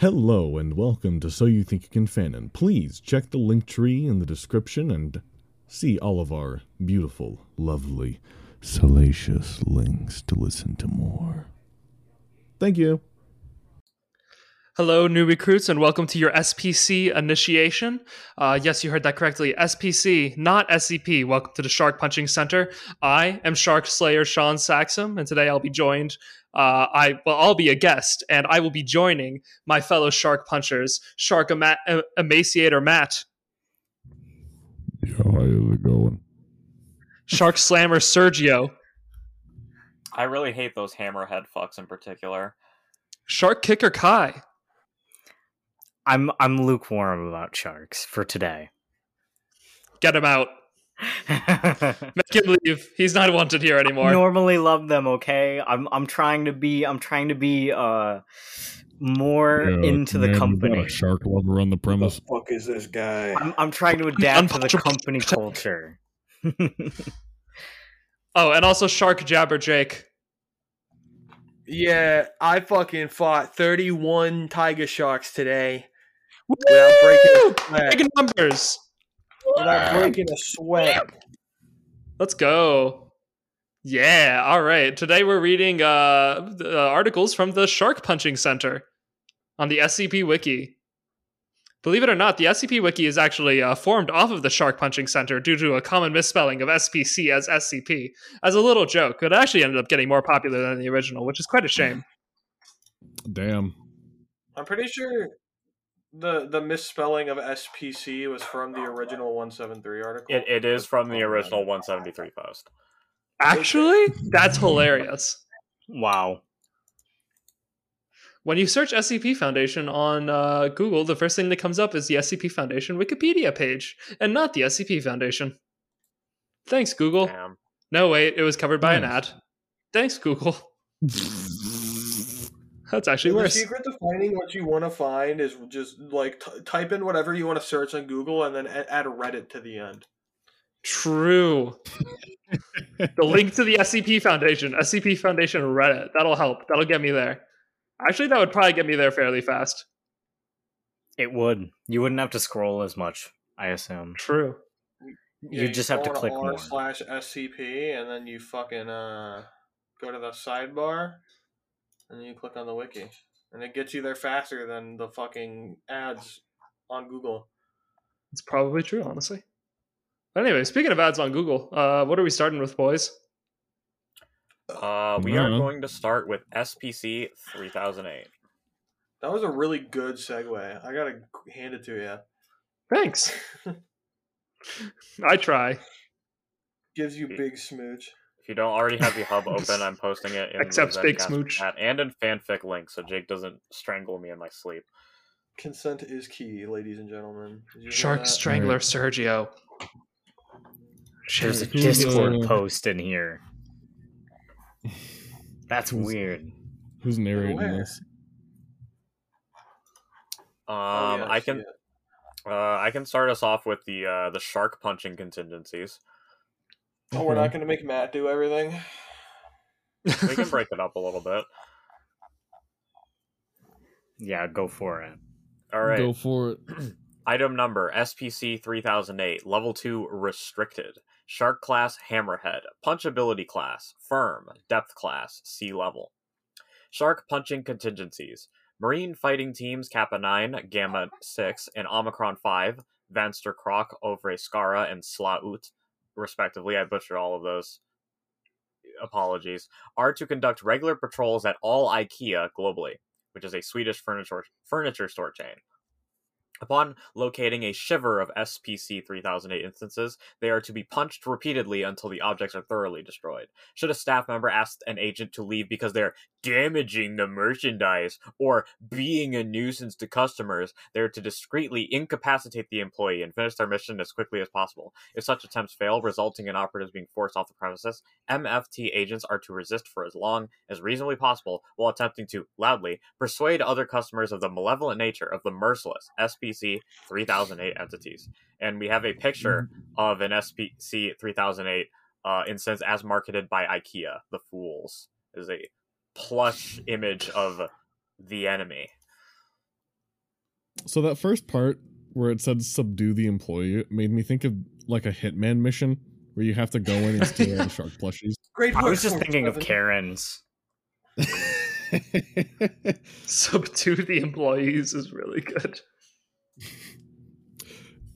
Hello and welcome to So You Think You Can Fanon. Please check the link tree in the description and see all of our beautiful, lovely, salacious links to listen to more. Thank you. Hello, new recruits, and welcome to your SPC initiation. Uh, yes, you heard that correctly. SPC, not SCP. Welcome to the Shark Punching Center. I am Shark Slayer Shaun Saxum, and today I'll be joined. Uh, I well, I'll be a guest, and I will be joining my fellow shark punchers, Shark Ema- Emaciator Matt, Yo, how is it going? Shark Slammer Sergio, I really hate those hammerhead fucks in particular. Shark Kicker Kai, I'm I'm lukewarm about sharks for today. get him out, make him leave. He's not wanted here anymore. I Normally love them, okay? I'm I'm trying to be I'm trying to be uh more Yo, into the man, we company. a shark lover on the Who the premise. fuck is this guy? I'm I'm trying to adapt to the company culture. Oh, and also Shark Jabber Jake. Yeah, I fucking fought 31 tiger sharks today without breaking Woo! Big numbers. Without breaking a sweat. Let's go. Yeah, all right. Today we're reading uh, the articles from the Shark Punching Center on the SCP Wiki. Believe it or not, the SCP Wiki is actually uh, formed off of the Shark Punching Center due to a common misspelling of SPC as SCP. As a little joke, it actually ended up getting more popular than the original, which is quite a shame. Damn. I'm pretty sure the the misspelling of SPC was from the original 173 article. It, it is from the original 173 post. Actually, that's hilarious. wow. When you search SCP Foundation on uh, Google, the first thing that comes up is the SCP Foundation Wikipedia page, and not the SCP Foundation. Thanks, Google. Damn. No, wait, it was covered by an ad. Thanks, Google. That's actually the worse. secret to finding what you want to find is just like t- type in whatever you want to search on Google and then a- add Reddit to the end. True. the link to the SCP Foundation, SCP Foundation Reddit. That'll help. That'll get me there. Actually, that would probably get me there fairly fast. It would. You wouldn't have to scroll as much, I assume. True. You just have to click R more. slash SCP and then you fucking uh go to the sidebar and then you click on the wiki and it gets you there faster than the fucking ads on Google. It's probably true, honestly. But anyway, speaking of ads on Google, uh, what are we starting with, boys? Uh, we are going to start with SPC 3008. That was a really good segue. I gotta hand it to you. Thanks. I try. Gives you big smooch. If you don't already have the hub open, I'm posting it in the Accepts big smooch. chat and in fanfic link so Jake doesn't strangle me in my sleep. Consent is key, ladies and gentlemen. Did you hear Shark that? Strangler Sergio. There's a Discord post in here. That's Who's- weird. Who's narrating Where? this? Um, Oh, yeah, I can it. uh, I can start us off with the uh, the shark punching contingencies. Oh, we're not mm-hmm. gonna make Matt do everything. We can break it up a little bit. Yeah, go for it. All right. Go for it. Item number SPC 3008, Level 2 Restricted. Shark Class Hammerhead. Punch Ability Class Firm. Depth Class Sea Level. Shark Punching Contingencies. Marine Fighting Teams Kappa 9, Gamma 6, and Omicron 5, Vanster Croc, Ovre Skara, and Slaut, respectively. I butchered all of those. Apologies. Are to conduct regular patrols at all IKEA globally, which is a Swedish furniture, furniture store chain. Upon locating a shiver of SPC 3008 instances, they are to be punched repeatedly until the objects are thoroughly destroyed. Should a staff member ask an agent to leave because they're damaging the merchandise or being a nuisance to customers, they are to discreetly incapacitate the employee and finish their mission as quickly as possible. If such attempts fail, resulting in operatives being forced off the premises, MFT agents are to resist for as long as reasonably possible while attempting to, loudly, persuade other customers of the malevolent nature of the merciless SPC 3008 entities. And we have a picture of an SPC 3008 uh, instance as marketed by IKEA, the Fools. is a plush image of the enemy. So that first part where it said subdue the employee made me think of like a hitman mission where you have to go in and steal the shark plushies. Great. I was just thinking of Karens. Subdue the employees is really good.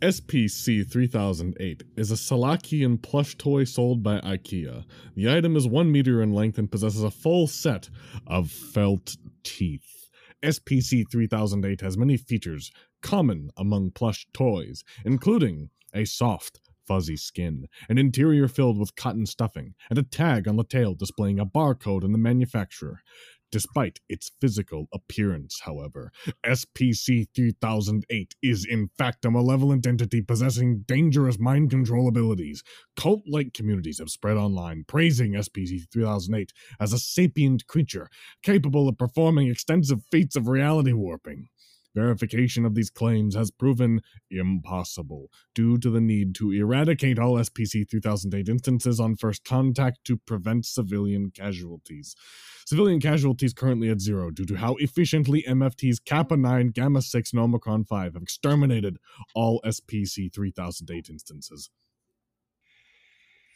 SPC 3008 is a Selachian plush toy sold by IKEA. The item is 1 meter in length and possesses a full set of felt teeth. SPC 3008 has many features common among plush toys, including a soft, fuzzy skin, an interior filled with cotton stuffing, and a tag on the tail displaying a barcode and the manufacturer. Despite its physical appearance, however, SPC 3008 is in fact a malevolent entity possessing dangerous mind control abilities. Cult like communities have spread online praising SPC 3008 as a sapient creature capable of performing extensive feats of reality warping. Verification of these claims has proven impossible due to the need to eradicate all SPC 3008 instances on first contact to prevent civilian casualties. Civilian casualties currently at zero due to how efficiently MFT's Kappa 9, Gamma 6, and Omicron 5 have exterminated all SPC 3008 instances.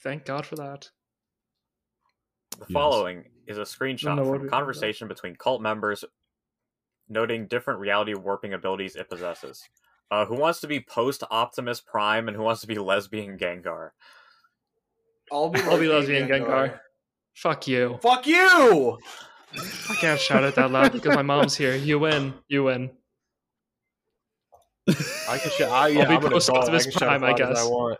Thank God for that. The Yes. following is a screenshot no, what from a conversation between cult members noting different reality warping abilities it possesses. Uh, who wants to be post Optimus Prime and who wants to be lesbian Gengar? I'll be, I'll be lesbian Gengar. Fuck you. Fuck you! I can't shout it that loud because my mom's here. You win. You win. I can shout. I, yeah, I'll be I'm an post. Optimus I can shout Prime, I loud as guess. I want.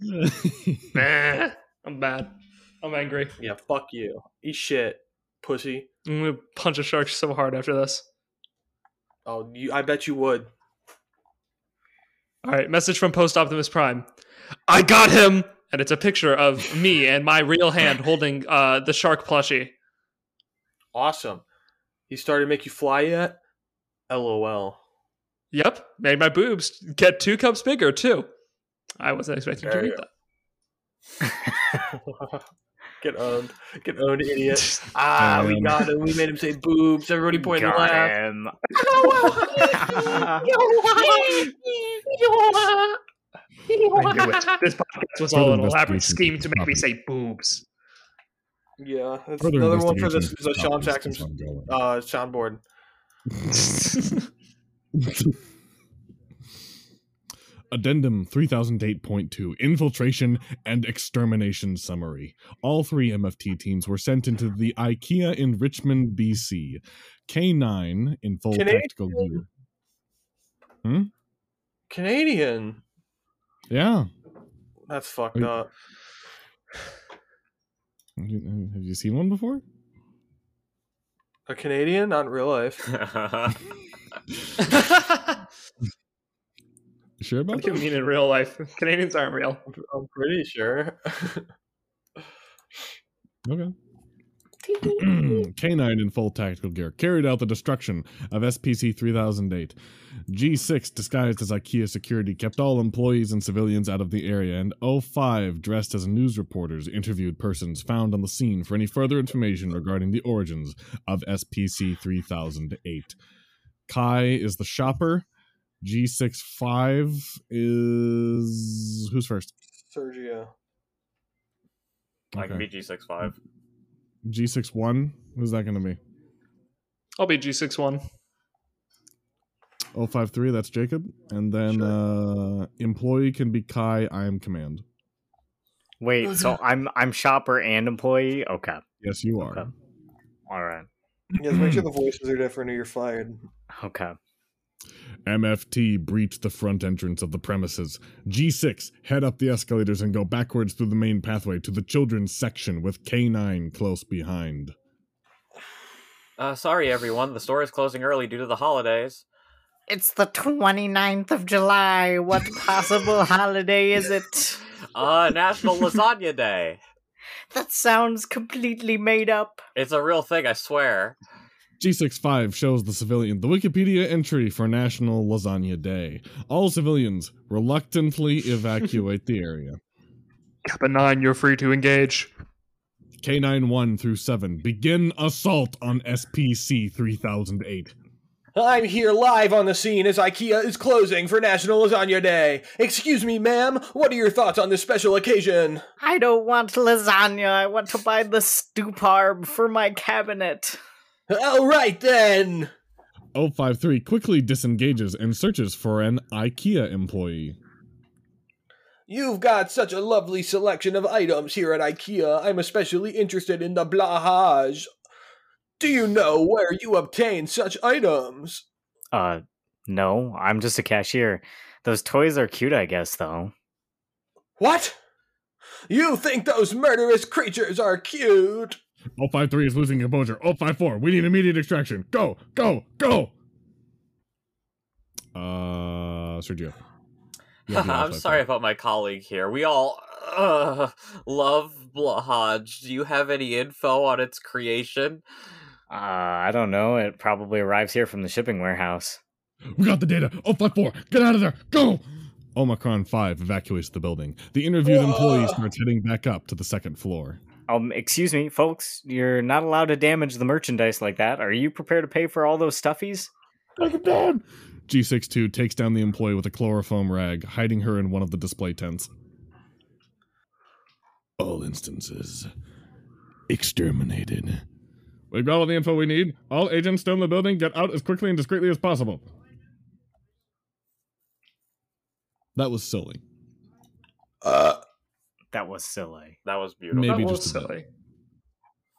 Nah, I'm bad. I'm angry. Yeah, fuck you. Eat shit, pussy. I'm gonna punch a shark so hard after this. Oh, you. I bet you would. All right, message from Post Optimus Prime. I got him, and it's a picture of me and my real hand holding uh, the shark plushie. Awesome. He started to make you fly yet? LOL. Yep, made my boobs get two cups bigger too. I wasn't expecting to read you that. Get owned. Get owned, idiot. Ah, we Um, got him. We made him say boobs. Everybody point and Got laugh. him. I knew it. This podcast was all an Further elaborate investigation scheme to make me topic. say boobs. Yeah, that's Further another one for this investigation is a Sean topics Jackson is ongoing. uh, soundboard. Addendum 3008.2 Infiltration and Extermination Summary. All three MFT teams were sent into the IKEA in Richmond, BC. K9 in full Canadian? tactical gear. Hmm? Canadian. Yeah. That's fucked Are you- up. Have you seen one before? A Canadian, not in real life. You sure about what do you that? mean in real life? Canadians aren't real. I'm pretty sure. Okay. K9 in full tactical gear carried out the destruction of SPC 3008. G6, disguised as IKEA security, kept all employees and civilians out of the area, and O5, dressed as news reporters, interviewed persons found on the scene for any further information regarding the origins of SPC 3008. Kai is the shopper. G65 is. Who's first? Sergio. I can be G65. G61? Who's that going to be? I'll be G61. 053, that's Jacob. And then uh employee can be Kai, I am command. Wait, so I'm I'm shopper and employee. Okay, Yes, you are. Okay. all right. Yes, make sure the voices are different or you're fired. Okay. MFT breach the front entrance of the premises. G6, head up the escalators and go backwards through the main pathway to the children's section with K9 close behind. Uh, sorry, everyone. The store is closing early due to the holidays. It's the 29th of July. What possible holiday is it? Uh, National Lasagna Day. That sounds completely made up. It's a real thing, I swear. G65 shows the civilian the Wikipedia entry for National Lasagna Day. All civilians reluctantly evacuate the area. Kappa 9, you're free to engage. K9 1 through 7 begin assault on SPC 3008. I'm here live on the scene as IKEA is closing for National Lasagna Day. Excuse me, ma'am, what are your thoughts on this special occasion? I don't want lasagna. I want to buy the stupar for my cabinet. All right then. 053 quickly disengages and searches for an IKEA employee. You've got such a lovely selection of items here at IKEA. I'm especially interested in the Blahaj. Do you know where you obtain such items? Uh, no, I'm just a cashier. Those toys are cute, I guess, though. What? You think those murderous creatures are cute? 053 is losing composure. 054, we need immediate extraction. Go, go, go! Uh, Sergio. You have the I'm sorry about my colleague here. We all uh, love Blahaj. Do you have any info on its creation? Uh, I don't know. It probably arrives here from the shipping warehouse. We got the data. 054, get out of there. Go! Omicron 5 evacuates the building. The interviewed employee Ugh. starts heading back up to the second floor. Um, excuse me, folks. You're not allowed to damage the merchandise like that. Are you prepared to pay for all those stuffies? Take it down! G62 takes down the employee with a chloroform rag, hiding her in one of the display tents. All instances exterminated. We've got all the info we need. All agents still in the building, get out as quickly and discreetly as possible. That was silly. Uh, That was silly. That was beautiful. Maybe that just a silly.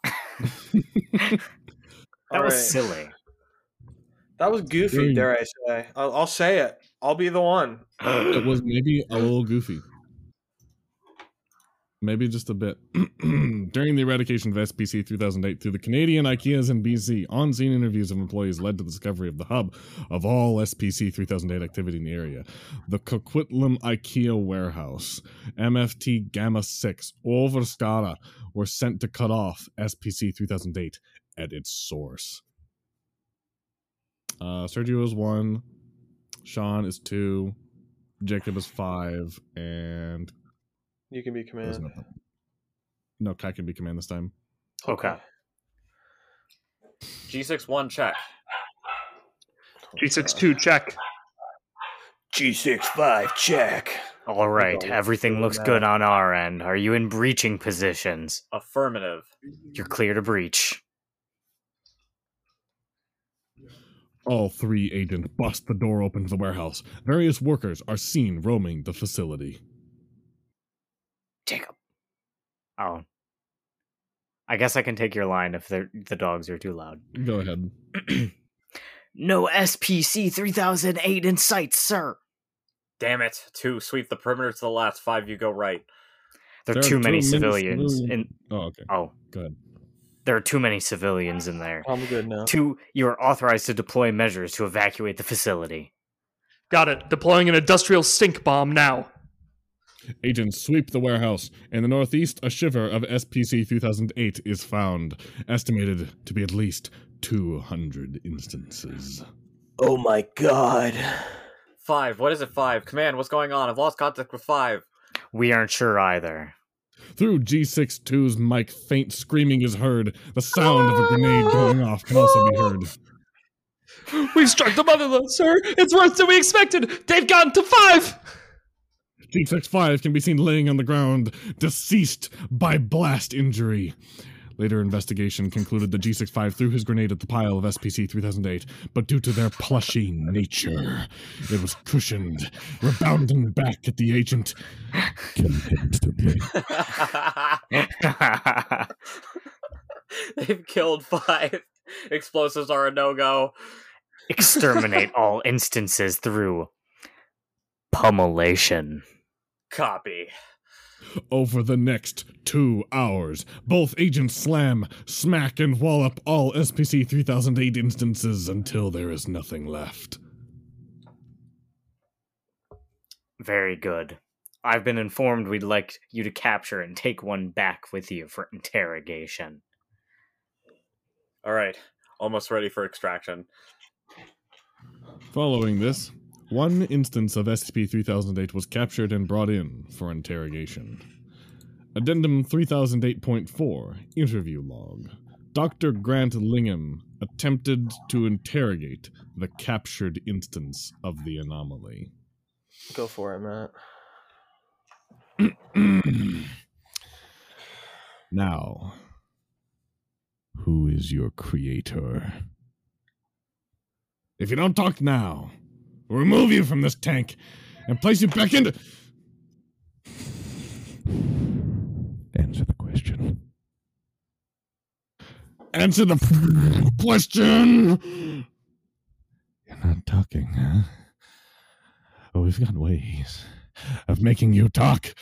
That was Alright. silly. that was goofy, dare I say. I'll, I'll say it. I'll be the one. it was maybe a little goofy. Maybe just a bit. During the eradication of SPC 3008 through the Canadian IKEAs in BC, on scene interviews of employees led to the discovery of the hub of all SPC 3008 activity in the area. The Coquitlam IKEA warehouse, MFT Gamma 6, Overskara were sent to cut off SPC 3008 at its source. Uh, Sergio is one, Sean is two, Jacob is five, and You can be there's command. no, no Kai can be command this time. Okay. G61 check. G62 check. G65 check. All right. Everything looks that. good on our end. Are you in breaching positions? Affirmative. You're clear to breach. All three agents bust the door open to the warehouse. Various workers are seen roaming the facility. Jacob. Oh. I guess I can take your line if the dogs are too loud. Go ahead. no SPC 3008 in sight, sir. Damn it. Two. Sweep the perimeter to the left. Five. You go right. There are There are too many too many civilians. civilian- In, Oh, okay. oh, Go ahead. there are too many civilians in there. I'm good now. Two, you are authorized to deploy measures to evacuate the facility. Got it. Deploying an industrial stink bomb now. Agents sweep the warehouse. In the northeast, a shiver of SPC 3008 is found, estimated to be at least 200 instances. Oh my god. Five. What is it? Five. Command. What's going on? I've lost contact with five. We aren't sure either. Through G62's mic, faint screaming is heard. The sound of a grenade going off can also be heard. We've struck the motherlode, sir. It's worse than we expected. They've gotten to five. G65 can be seen laying on the ground, deceased by blast injury. Later investigation concluded that G65 threw his grenade at the pile of SPC 3008, but due to their plushy nature, it was cushioned, rebounding back at the agent. Killing. They've killed five. Explosives are a no go. Exterminate all instances through pummelation. Copy. Over the next two hours, both agents slam, smack, and wallop all SPC 3008 instances until there is nothing left. Very good. I've been informed we'd like you to capture and take one back with you for interrogation. All right. Almost ready for extraction. Following this, one instance of SCP 3008 was captured and brought in for interrogation. Addendum 3008.4 Interview Log Dr. Grant Lingham, attempted to interrogate the captured instance of the anomaly. Go for it, Matt. now, who is your creator? If you don't talk now, remove you from this tank and place you back into. Answer the question. Answer the question! You're not talking, huh? Oh, we've got ways of making you talk.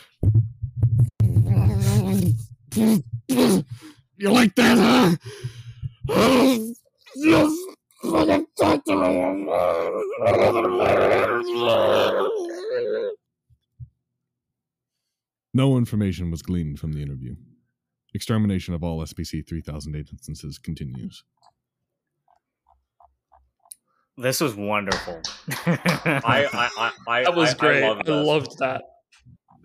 You like that, huh? Fucking talk to me. No information was gleaned from the interview. Extermination of all SPC 3008 instances continues. This was wonderful. I, I, I, I, That was I, great. I, I, loved that.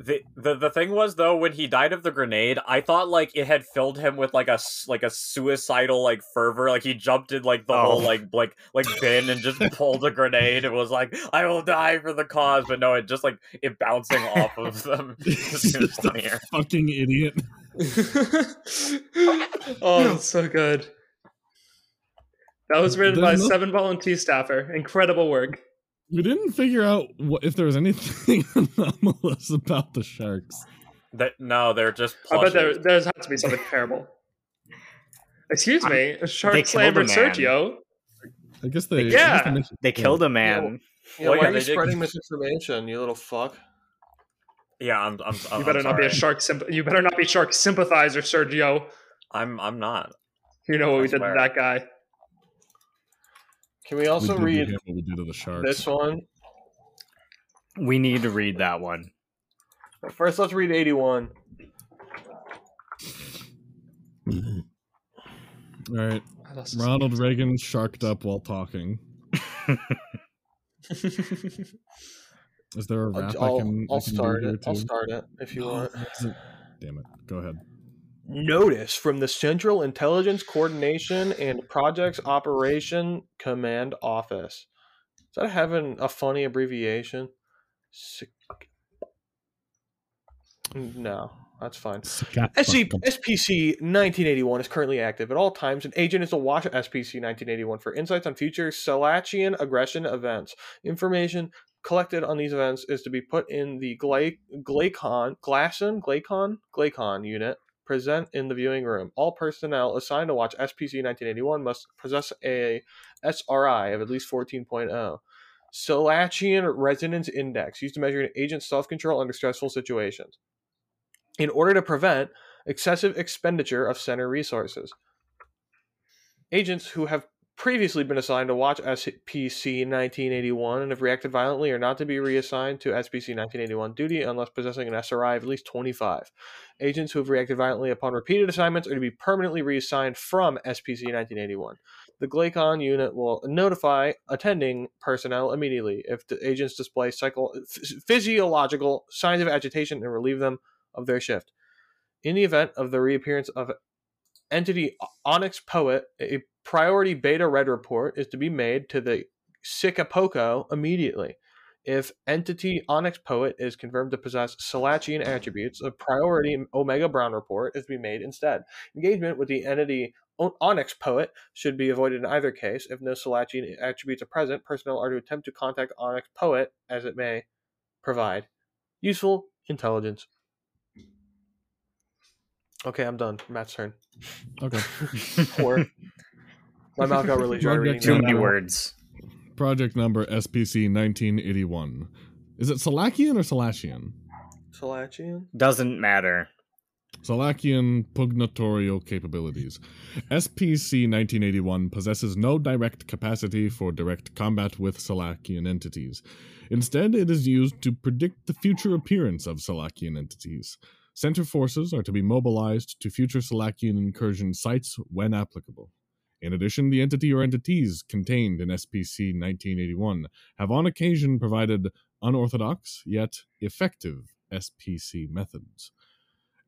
The, the the thing was though when he died of the grenade i thought like it had filled him with like a s- like a suicidal like fervor like he jumped in like the Oh. whole like like like bin and just pulled a grenade and was like i will die for the cause but no it just like it bouncing off of them just Just a fucking idiot. oh, that's so good. That was written by There's no- Seven Volunteer Staffer. Incredible work. We didn't figure out what, if there was anything anomalous about the sharks. that no they're just I bet there plushies. there's had to be something terrible. Excuse me, Shark killed Slammer. Sergio. I guess they. I guess Yeah. they they killed a man. Yeah, Well, why yeah, are you they did- spreading misinformation, you little fuck? yeah i'm i'm, I'm You better I'm not be a shark. Symp- you better not be shark sympathizer, Sergio. i'm i'm not You know what I we did to that guy. Can we we also did to read what we did to the sharks. this one? We need to read that one. First, let's read 81. All right. What else is- Ronald Reagan sharked up while talking. Is there a rap I'll, I can? I I'll can start do here it. I'll start it if you want. Damn it! Go ahead. Notice from the Central Intelligence Coordination and Projects Operation Command Office. Is that having a funny abbreviation? No, that's fine. SC, SPC 1981 is currently active at all times. An agent is to watch SPC 1981 for insights on future Selachian aggression events. Information collected on these events is to be put in the Gla- Glacon, Glasson, Glacon, Glacon unit present in the viewing room. All personnel assigned to watch SPC 1981 must possess a SRI of at least 14.0. Selachian Resonance Index, used to measure an agent's self control under stressful situations in order to prevent excessive expenditure of center resources. Agents who have previously been assigned to watch SPC 1981 and have reacted violently are not to be reassigned to SPC 1981 duty unless possessing an SRI of at least 25. Agents who have reacted violently upon repeated assignments are to be permanently reassigned from SPC 1981. The Glacon unit will notify attending personnel immediately if the agents display psycho- physiological signs of agitation and relieve them of their shift. In the event of the reappearance of entity Onyx Poet, a priority beta red report is to be made to the Sikapoco immediately. If entity Onyx Poet is confirmed to possess Selachian attributes, a priority Omega Brown report is to be made instead. Engagement with the entity Onyx Poet should be avoided in either case. If no Selachian attributes are present, personnel are to attempt to contact Onyx Poet as it may provide useful intelligence. Okay, I'm done. Matt's turn. Okay. Poor. My mouth got really dry Project reading Too that. many words. Project number SPC 1981. Is it Salakian or Salachian? Salachian? Doesn't matter. Selachian pugnatorial capabilities. SPC 1981 possesses no direct capacity for direct combat with Selachian entities. Instead, it is used to predict the future appearance of Selachian entities. Center forces are to be mobilized to future Selachian incursion sites when applicable. In addition, the entity or entities contained in SPC 1981 have on occasion provided unorthodox yet effective SPC methods.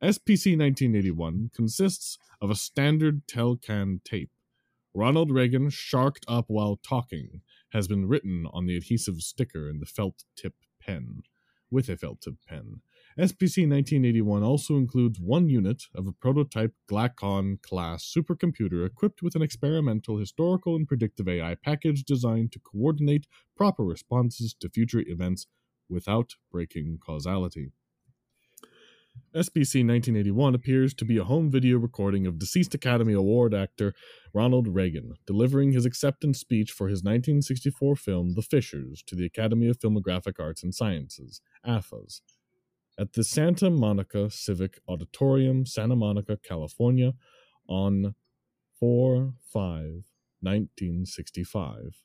SPC 1981 consists of a standard Telcan tape, Ronald Reagan sharked up while talking has been written on the adhesive sticker in the felt tip pen, with a felt tip pen. SPC 1981 also includes one unit of a prototype Glacon class supercomputer equipped with an experimental historical and predictive AI package designed to coordinate proper responses to future events without breaking causality. SPC 1981 appears to be a home video recording of deceased Academy Award actor Ronald Reagan delivering his acceptance speech for his 1964 film The Fishers to the Academy of Filmographic Arts and Sciences, AFAS, at the Santa Monica Civic Auditorium, Santa Monica, California, on 4 5 1965.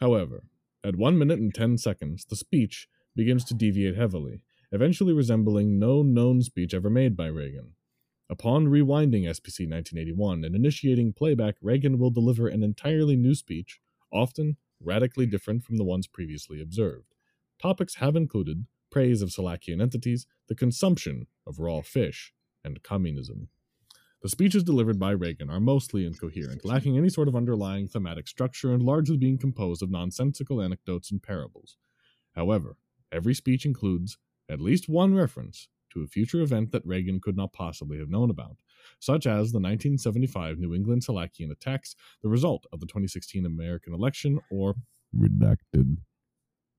However, at 1 minute and 10 seconds, the speech begins to deviate heavily eventually resembling no known speech ever made by Reagan. Upon rewinding SPC 1981 and initiating playback, Reagan will deliver an entirely new speech, often radically different from the ones previously observed. Topics have included praise of Selachian entities, the consumption of raw fish, and communism. The speeches delivered by Reagan are mostly incoherent, lacking any sort of underlying thematic structure and largely being composed of nonsensical anecdotes and parables. However, every speech includes at least one reference to a future event that Reagan could not possibly have known about, such as the 1975 New England Selachian attacks, the result of the 2016 American election, or redacted.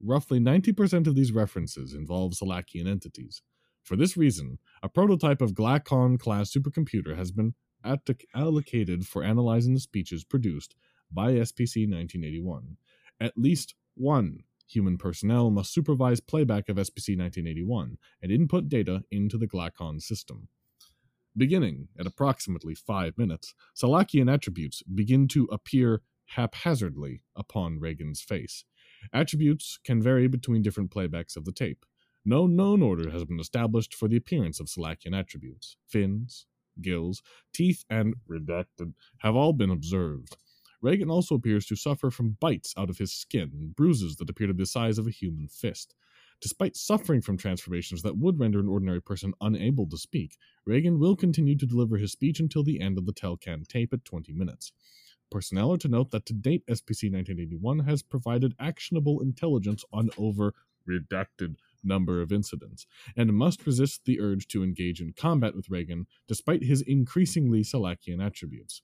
Roughly 90% of these references involve Selachian entities. For this reason, a prototype of Glacon class supercomputer has been allocated for analyzing the speeches produced by SPC 1981. At least one Human personnel must supervise playback of SPC 1981 and input data into the Glacon system. Beginning at approximately 5 minutes, Selachian attributes begin to appear haphazardly upon Reagan's face. Attributes can vary between different playbacks of the tape. No known order has been established for the appearance of Selachian attributes. Fins, gills, teeth, and redacted have all been observed. Reagan also appears to suffer from bites out of his skin and bruises that appear to be the size of a human fist. Despite suffering from transformations that would render an ordinary person unable to speak, Reagan will continue to deliver his speech until the end of the Telcan tape at 20 minutes. Personnel are to note that to date, SPC 1981 has provided actionable intelligence on over redacted number of incidents, and must resist the urge to engage in combat with Reagan despite his increasingly Selachian attributes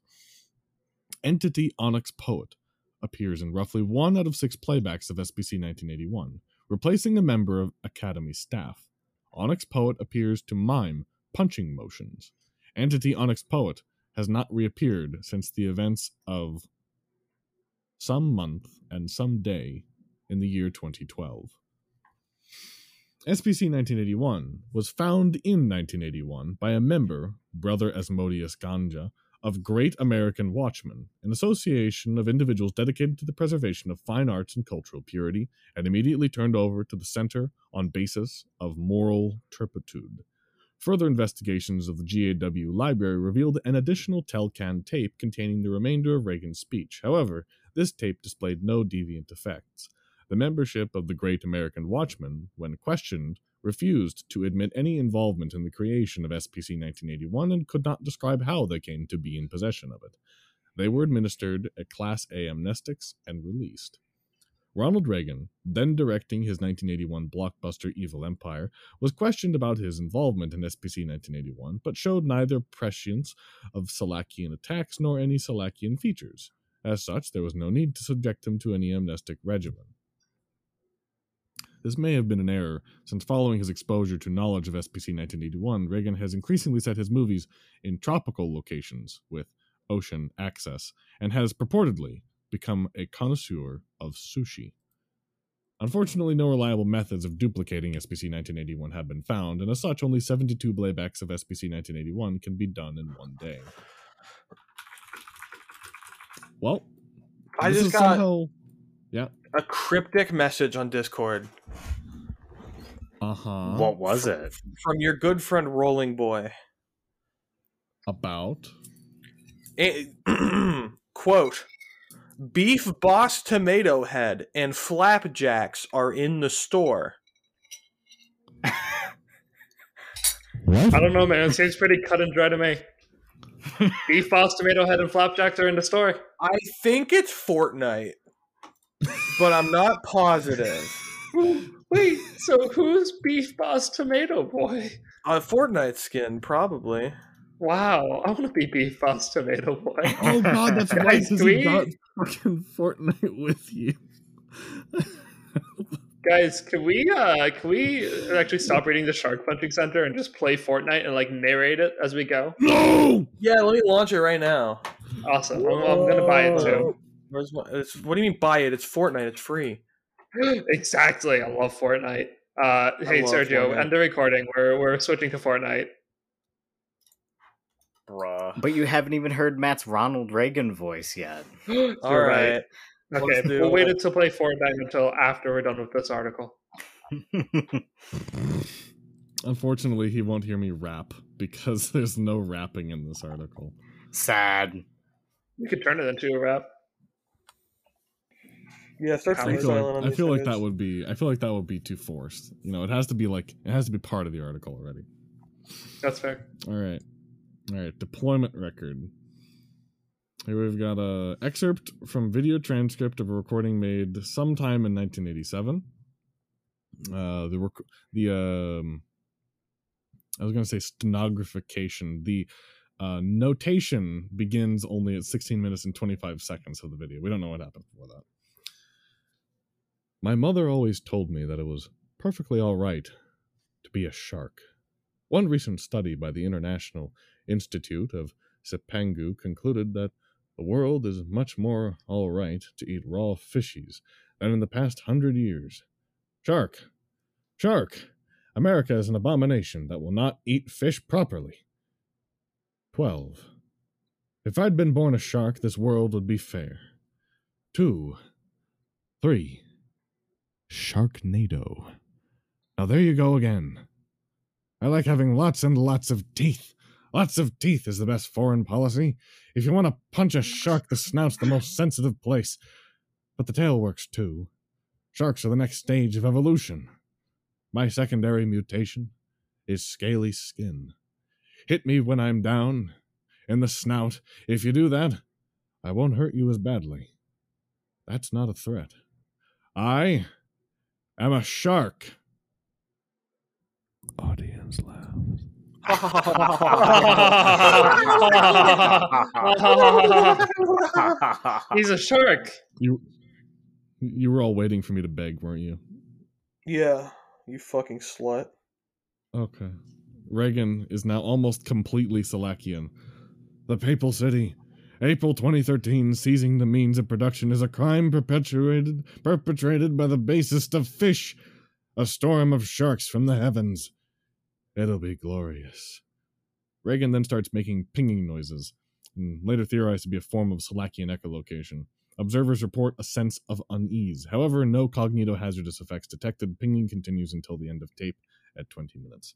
entity Onyx Poet appears in roughly one out of six playbacks of SPC 1981, replacing a member of Academy staff. Onyx Poet appears to mime punching motions. Entity Onyx Poet has not reappeared since the events of some month and some day in the year 2012. SPC 1981 was found in 1981 by a member, Brother Asmodeus Ganja, of Great American Watchmen, an association of individuals dedicated to the preservation of fine arts and cultural purity, and immediately turned over to the Center on basis of moral turpitude. Further investigations of the GAW library revealed an additional Telcan tape containing the remainder of Reagan's speech. However, this tape displayed no deviant effects. The membership of the Great American Watchmen, when questioned, refused to admit any involvement in the creation of SPC 1981 and could not describe how they came to be in possession of it. They were administered a Class A amnestics and released. Ronald Reagan, then directing his 1981 blockbuster Evil Empire, was questioned about his involvement in SPC 1981, but showed neither prescience of Selachian attacks nor any Selachian features. As such, there was no need to subject him to any amnestic regimen. This may have been an error, since following his exposure to knowledge of SPC 1981, Reagan has increasingly set his movies in tropical locations with ocean access, and has purportedly become a connoisseur of sushi. Unfortunately, no reliable methods of duplicating SPC 1981 have been found, and as such, only 72 playbacks of SPC 1981 can be done in one day. Well, I this just is got somehow- yeah. a cryptic message on Discord Uh huh. What was it? from your good friend Rolling Boy. About. Eh, quote Beef Boss Tomato Head and Flapjacks are in the store. I don't know, man. It seems pretty cut and dry to me. Beef Boss, Tomato Head, and Flapjacks are in the store. I think it's Fortnite, but I'm not positive. Wait, so who's Beef Boss Tomato Boy? A Fortnite skin, probably. Wow, I want to be Beef Boss Tomato Boy. Oh god, that's right. Guys, Because we- you got fucking Fortnite with you. Guys, can we uh can we actually stop reading the Shark Punching Center and just play Fortnite and like narrate it as we go? no! Yeah, let me launch it right now. Awesome. I'm, I'm gonna buy it too. Where's my, it's, what do you mean buy it? It's Fortnite. It's free. exactly. I love Fortnite. Uh, hey love Sergio, Fortnite. end the recording. We're we're switching to Fortnite. Bruh. But you haven't even heard Matt's Ronald Reagan voice yet. You're All right. Okay, we'll wait it. to play Fortnite until after we're done with this article. Unfortunately, he won't hear me rap because there's no rapping in this article. Sad. You could turn it into a rap. Yeah, start I I freestyling feel on like, I feel like that would be I feel like that would be too forced. You know, it has to be like it has to be part of the article already. That's fair. All right. All right, deployment record. Here we've got a excerpt from video transcript of a recording made sometime in 1987. Uh, the rec- the um, I was gonna say stenographication. The uh, notation begins only at 16 minutes and 25 seconds of the video. We don't know what happened before that. My mother always told me that it was perfectly all right to be a shark. One recent study by the International Institute of Sepangu concluded that the world is much more all right to eat raw fishies than in the past hundred years. Shark! Shark! America is an abomination that will not eat fish properly. 12. If I'd been born a shark, this world would be fair. 2. 3. Sharknado. Now there you go again. I like having lots and lots of teeth. Lots of teeth is the best foreign policy. If you want to punch a shark, the snout's the most sensitive place. But the tail works too. Sharks are the next stage of evolution. My secondary mutation is scaly skin. Hit me when I'm down, in the snout. If you do that, I won't hurt you as badly. That's not a threat. I am a shark. Audience laughs. He's a shark. You you were all waiting for me to beg, weren't you? Yeah, you fucking slut. Okay. Reagan is now almost completely Selachian. The Papal City. April 2013, seizing the means of production is a crime perpetuated perpetrated by the basest of fish. A storm of sharks from the heavens. It'll be glorious. Reagan then starts making pinging noises, and later theorized to be a form of Selachian echolocation. Observers report a sense of unease. However, no cognitohazardous effects detected. Pinging continues until the end of tape at 20 minutes.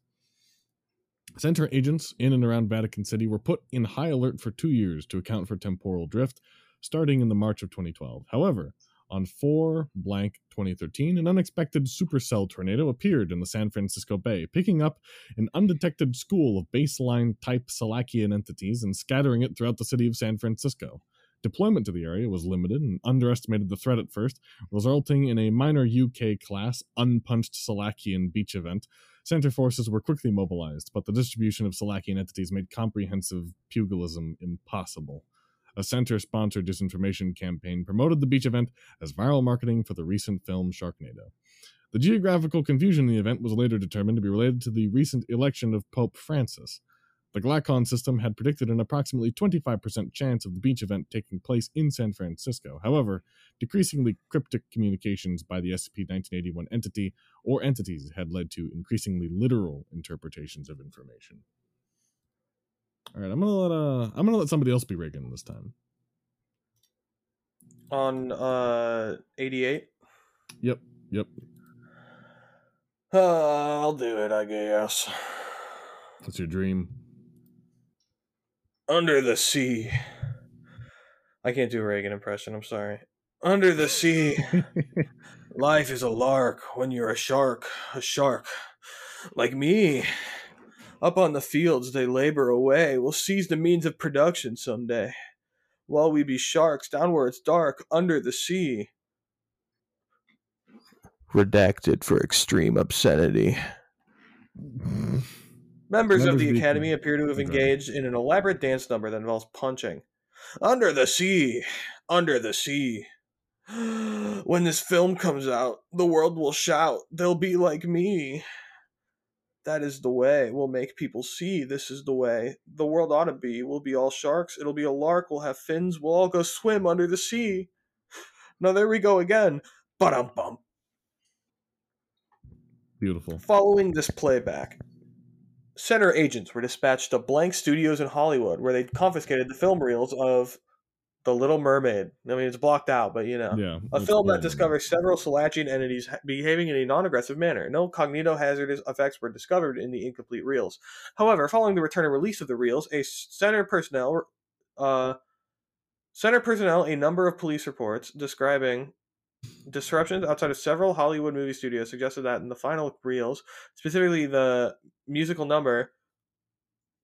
Center agents in and around Vatican City were put in high alert for two years to account for temporal drift, starting in the March of 2012. However, on 4 blank 2013, an unexpected supercell tornado appeared in the San Francisco Bay, picking up an undetected school of baseline type Selachian entities and scattering it throughout the city of San Francisco. Deployment to the area was limited and underestimated the threat at first, resulting in a minor UK class unpunched Selachian beach event. Center forces were quickly mobilized, but the distribution of Selachian entities made comprehensive pugilism impossible. A center sponsored disinformation campaign promoted the beach event as viral marketing for the recent film Sharknado. The geographical confusion in the event was later determined to be related to the recent election of Pope Francis. The Glacon system had predicted an approximately 25% chance of the beach event taking place in San Francisco. However, decreasingly cryptic communications by the SCP 1981 entity or entities had led to increasingly literal interpretations of information. All right, I'm gonna let uh, I'm gonna let somebody else be Reagan this time. On uh 88. Yep, yep. Uh, I'll do it, I guess. That's your dream. Under the sea. I can't do a Reagan impression, I'm sorry. Under the sea. Life is a lark when you're a shark. A shark. Like me. Up on the fields they labor away, We'll seize the means of production some day. While we be sharks, down where it's dark, under the sea. Redacted for extreme obscenity. Members of Members the of the- Academy appear to have engaged in an elaborate dance number that involves punching. Under the sea! Under the sea! When this film comes out, the world will shout, they'll be like me. That is the way. We'll make people see this is the way. The world ought to be. We'll be all sharks. It'll be a lark. We'll have fins. We'll all go swim under the sea. Now there we go again. Ba-dum bum. Beautiful. Following this playback, center agents were dispatched to blank studios in Hollywood where they confiscated the film reels of The Little Mermaid. I mean, it's blocked out, but you know. Yeah. A film that discovers several Selachian entities behaving in a non aggressive manner. No cognito hazardous effects were discovered in the incomplete reels. However, following the return and release of the reels, a center personnel, uh, center personnel, a number of police reports describing disruptions outside of several Hollywood movie studios suggested that in the final reels, specifically the musical number,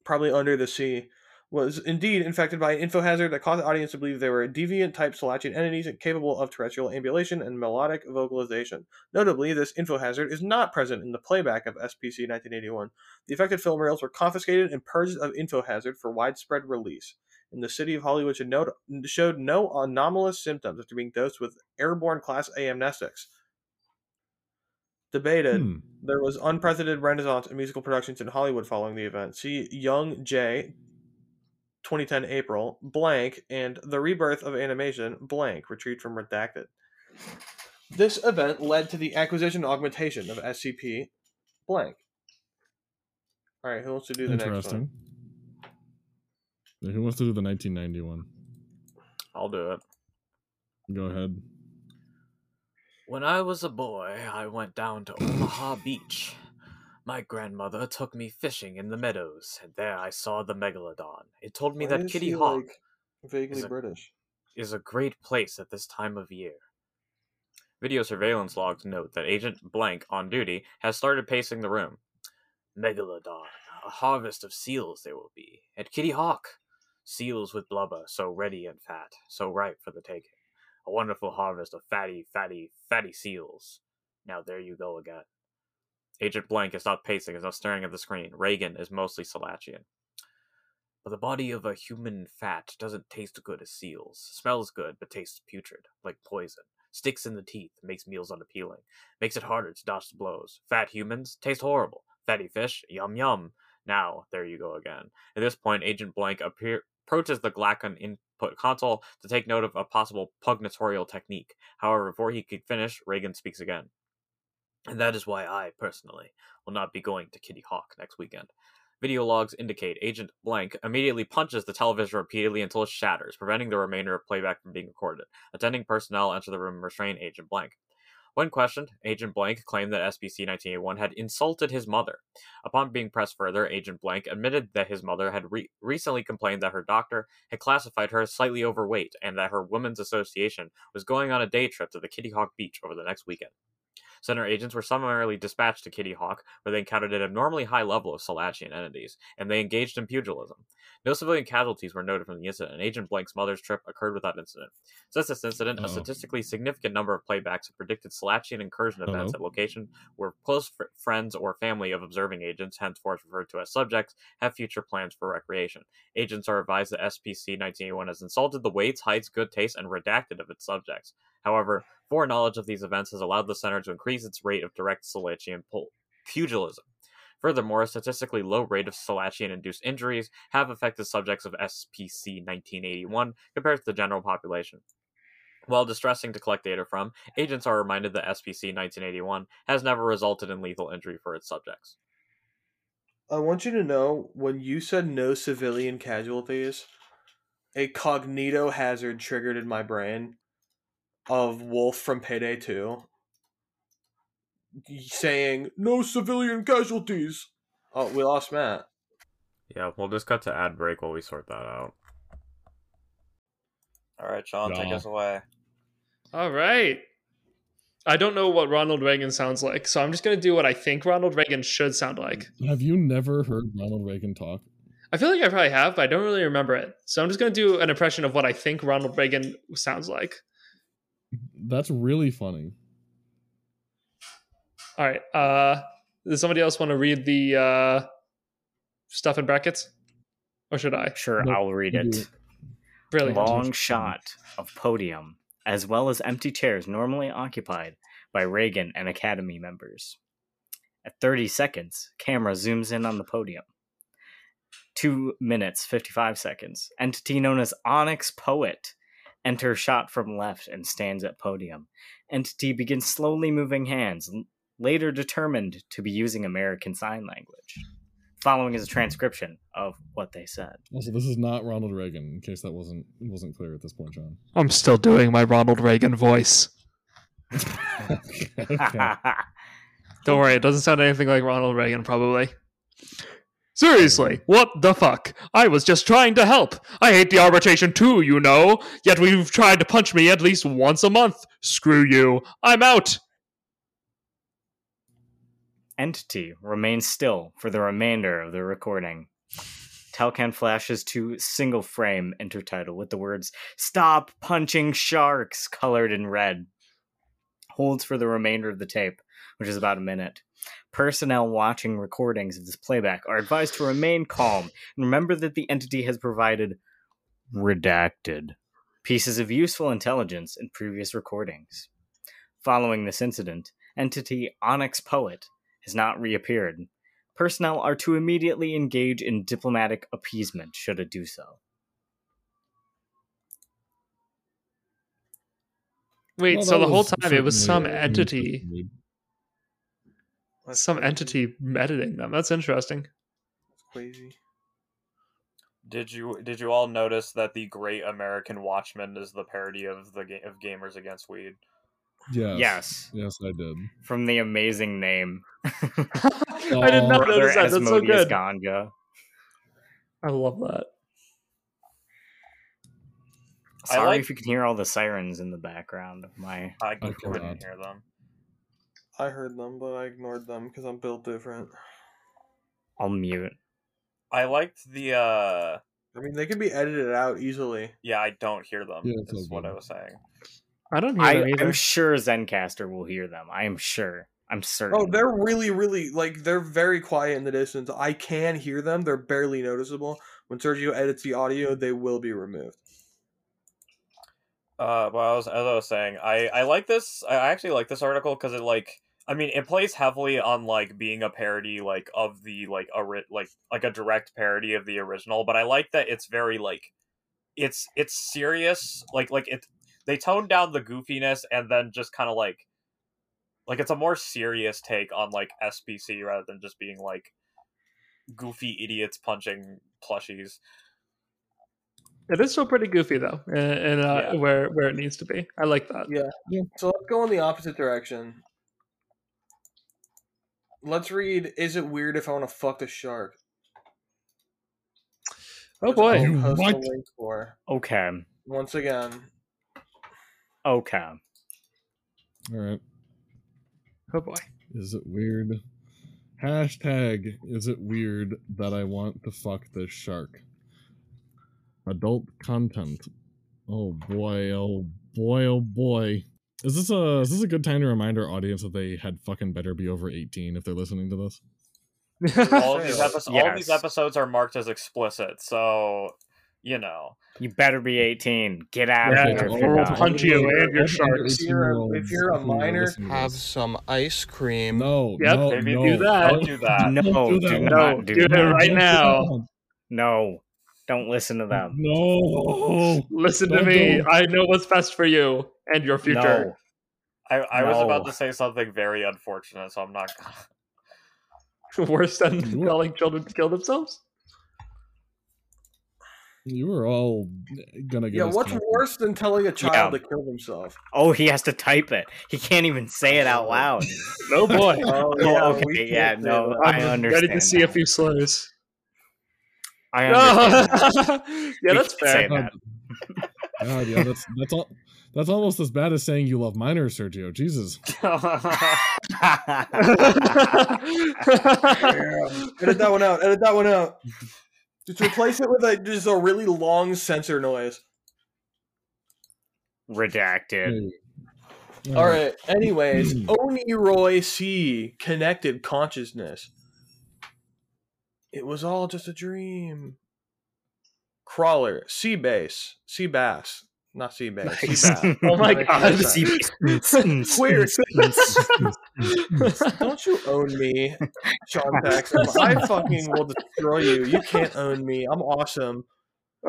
probably Under the Sea, was indeed infected by an info hazard that caused the audience to believe they were deviant type Selachian entities capable of terrestrial ambulation and melodic vocalization. Notably, this info hazard is not present in the playback of SPC 1981. The affected film reels were confiscated and purged of info hazard for widespread release. In the city of Hollywood should note, showed no anomalous symptoms after being dosed with airborne class A amnestics. Debated. Hmm. There was unprecedented renaissance in musical productions in Hollywood following the event. See Young J, 2010 April, blank, and The Rebirth of Animation, blank, retrieved from Redacted. This event led to the acquisition and augmentation of SCP, blank. Alright, who wants to do the next one? Interesting. Yeah, Who wants to do the 1991? I'll do it. Go ahead. When I was a boy, I went down to Omaha Beach. My grandmother took me fishing in the meadows, and there I saw the megalodon. It told me Why that Kitty he, Hawk like, vaguely is a- British. is a great place at this time of year. Video surveillance logs note that Agent Blank on duty has started pacing the room. Megalodon, a harvest of seals there will be. At Kitty Hawk, seals with blubber, so ready and fat, so ripe for the taking. A wonderful harvest of fatty, fatty, fatty seals. Now there you go again. Agent Blank is not pacing, is not staring at the screen. Reagan is mostly Selachian. But the body of a human fat doesn't taste good as seals. Smells good, but tastes putrid, like poison. Sticks in the teeth, makes meals unappealing. Makes it harder to dodge the blows. Fat humans taste horrible. Fatty fish, yum yum. Now, there you go again. At this point, Agent Blank appear- approaches the Glacon input console to take note of a possible pugnatorial technique. However, before he could finish, Reagan speaks again. And that is why I, personally, will not be going to Kitty Hawk next weekend. Video logs indicate Agent Blank immediately punches the television repeatedly until it shatters, preventing the remainder of playback from being recorded. Attending personnel enter the room and restrain Agent Blank. When questioned, Agent Blank claimed that SPC 1981 had insulted his mother. Upon being pressed further, Agent Blank admitted that his mother had re- recently complained that her doctor had classified her as slightly overweight and that her women's association was going on a day trip to the Kitty Hawk Beach over the next weekend. Center agents were summarily dispatched to Kitty Hawk, where they encountered an abnormally high level of Selachian entities, and they engaged in pugilism. No civilian casualties were noted from the incident, and Agent Blank's mother's trip occurred without incident. Since this incident, a oh. statistically significant number of playbacks have predicted Selachian incursion uh-huh. events Hello? at location where close fr- friends or family of observing agents, henceforth referred to as subjects, have future plans for recreation. Agents are advised that SPC 1981 has insulted the weights, heights, good taste, and redacted of its subjects. However, foreknowledge of these events has allowed the center to increase its rate of direct Selachian pugilism. Furthermore, a statistically low rate of Selachian induced injuries have affected subjects of SPC 1981 compared to the general population. While distressing to collect data from, agents are reminded that SPC 1981 has never resulted in lethal injury for its subjects. I want you to know when you said no civilian casualties, a cognito hazard triggered in my brain of Wolf from Payday 2 saying no civilian casualties. Oh, we lost Matt. Yeah, we'll just cut to ad break while we sort that out. All right, Shaun, take us away. All right. I don't know what Ronald Reagan sounds like, so I'm just gonna do what I think Ronald Reagan should sound like. Have you never heard Ronald Reagan talk? I feel like I probably have, but I don't really remember it. So I'm just gonna do an impression of what I think Ronald Reagan sounds like. That's really funny. All right. Uh, does somebody else want to read the uh, stuff in brackets, or should I? Sure, No, I'll read it. do it. Brilliant. Long shot of podium, as well as empty chairs normally occupied by Reagan and Academy members. At 30 seconds, camera zooms in on the podium. 2 minutes 55 seconds. Entity known as Onyx Poet enters shot from left and stands at podium. Entity begins slowly moving hands, later determined to be using American Sign Language. Following is a transcription of what they said. Also, this is not Ronald Reagan. In case that wasn't wasn't clear at this point, John. I'm still doing my Ronald Reagan voice. okay. Don't worry, it doesn't sound anything like Ronald Reagan, probably. Seriously, mm. what the fuck? I was just trying to help. I hate the arbitration too, you know. Yet we've tried to punch me at least once a month. Screw you. I'm out. Entity remains still for the remainder of the recording. Telcan flashes to single frame intertitle with the words Stop punching sharks colored in red. Holds for the remainder of the tape, which is about a minute. Personnel watching recordings of this playback are advised to remain calm and remember that the entity has provided redacted pieces of useful intelligence in previous recordings. Following this incident, entity Onyx Poet has not reappeared. Personnel are to immediately engage in diplomatic appeasement should it do so. Wait, Well, so the whole time it was some certainly a- entity, That's some crazy. entity editing them. That's interesting. That's crazy. Did you did you all notice that the Great American Watchman is the parody of the ga- of Gamers Against Weed? Yes. Yes, Yes, I did. from the amazing name. I did not notice that. That's so Asmodeus good. Ganja. I love that. I Sorry like- if you can hear all the sirens in the background of my. I Okay. couldn't hear them. I heard them, but I ignored them because I'm built different. I'll mute. I liked the uh I mean, they can be edited out easily. yeah, I don't hear them. Yeah, is all what. I was saying. I don't hear I, them either. I'm sure Zencastr will hear them. I am sure. I'm certain. Oh, they're really, really like they're very quiet in the distance. I can hear them; they're barely noticeable. When Sergio edits the audio, they will be removed. Uh, well, I was, as I was saying, I I like this. I actually like this article because it like I mean it plays heavily on like being a parody like of the like a ri- like like a direct parody of the original. But I like that it's very like it's it's serious. Like like it they tone down the goofiness and then just kind of like like it's a more serious take on like SPC rather than just being like goofy idiots punching plushies. It is still pretty goofy though, and, and uh, Yeah. where where it needs to be. I like that. Yeah. So let's go in the opposite direction. Let's read. Is it weird if I want to fuck the shark? Oh boy, I'll What? link for okay. once again. Okay. All right. oh boy. Is it weird? Hashtag is it weird that I want to fuck this shark? Adult content. Oh boy, oh boy, oh boy. Is this a is this a good time to remind our audience that they had fucking better be over 18 if they're listening to this? all of these episodes, all these episodes are marked as explicit, so you know. You better be 18. Get out Yeah, of here. if you're we'll not. punch you and your sharks. If you're a- if you're a minor, Have some ice cream. No, Yep, no, maybe no. do that. Don't do that. No, Don't do do, not No, do do it right now. No, don't listen to them. No. Listen to Don't me. do- I know what's best for you and your future. No. I, I was about to say something very unfortunate, so I'm not. Worse than You- telling children to kill themselves. You were all gonna get Yeah, what's canceled. worse than telling a child Yeah. to kill themselves? Oh, he has to type it. He can't even say it out loud. no boy. Oh, Oh, okay, yeah, no, that. I I'm understand. ready to see a now. few slurs. I understand. yeah, We that's can fair. that. God, yeah, that's that's all. That's almost as bad as saying you love minors, Sergio. Jesus. Edit that one out. Edit that one out. Just replace it with a just a really long sensor noise. Redacted. All right. Anyways, Hmm. Oniroy C connected consciousness. It was all just a dream. Crawler, sea base, sea bass, not sea base, sea bass. Oh my god. Queer. Don't you own me, Sean Paxson? I fucking will destroy you. You can't own me. I'm awesome.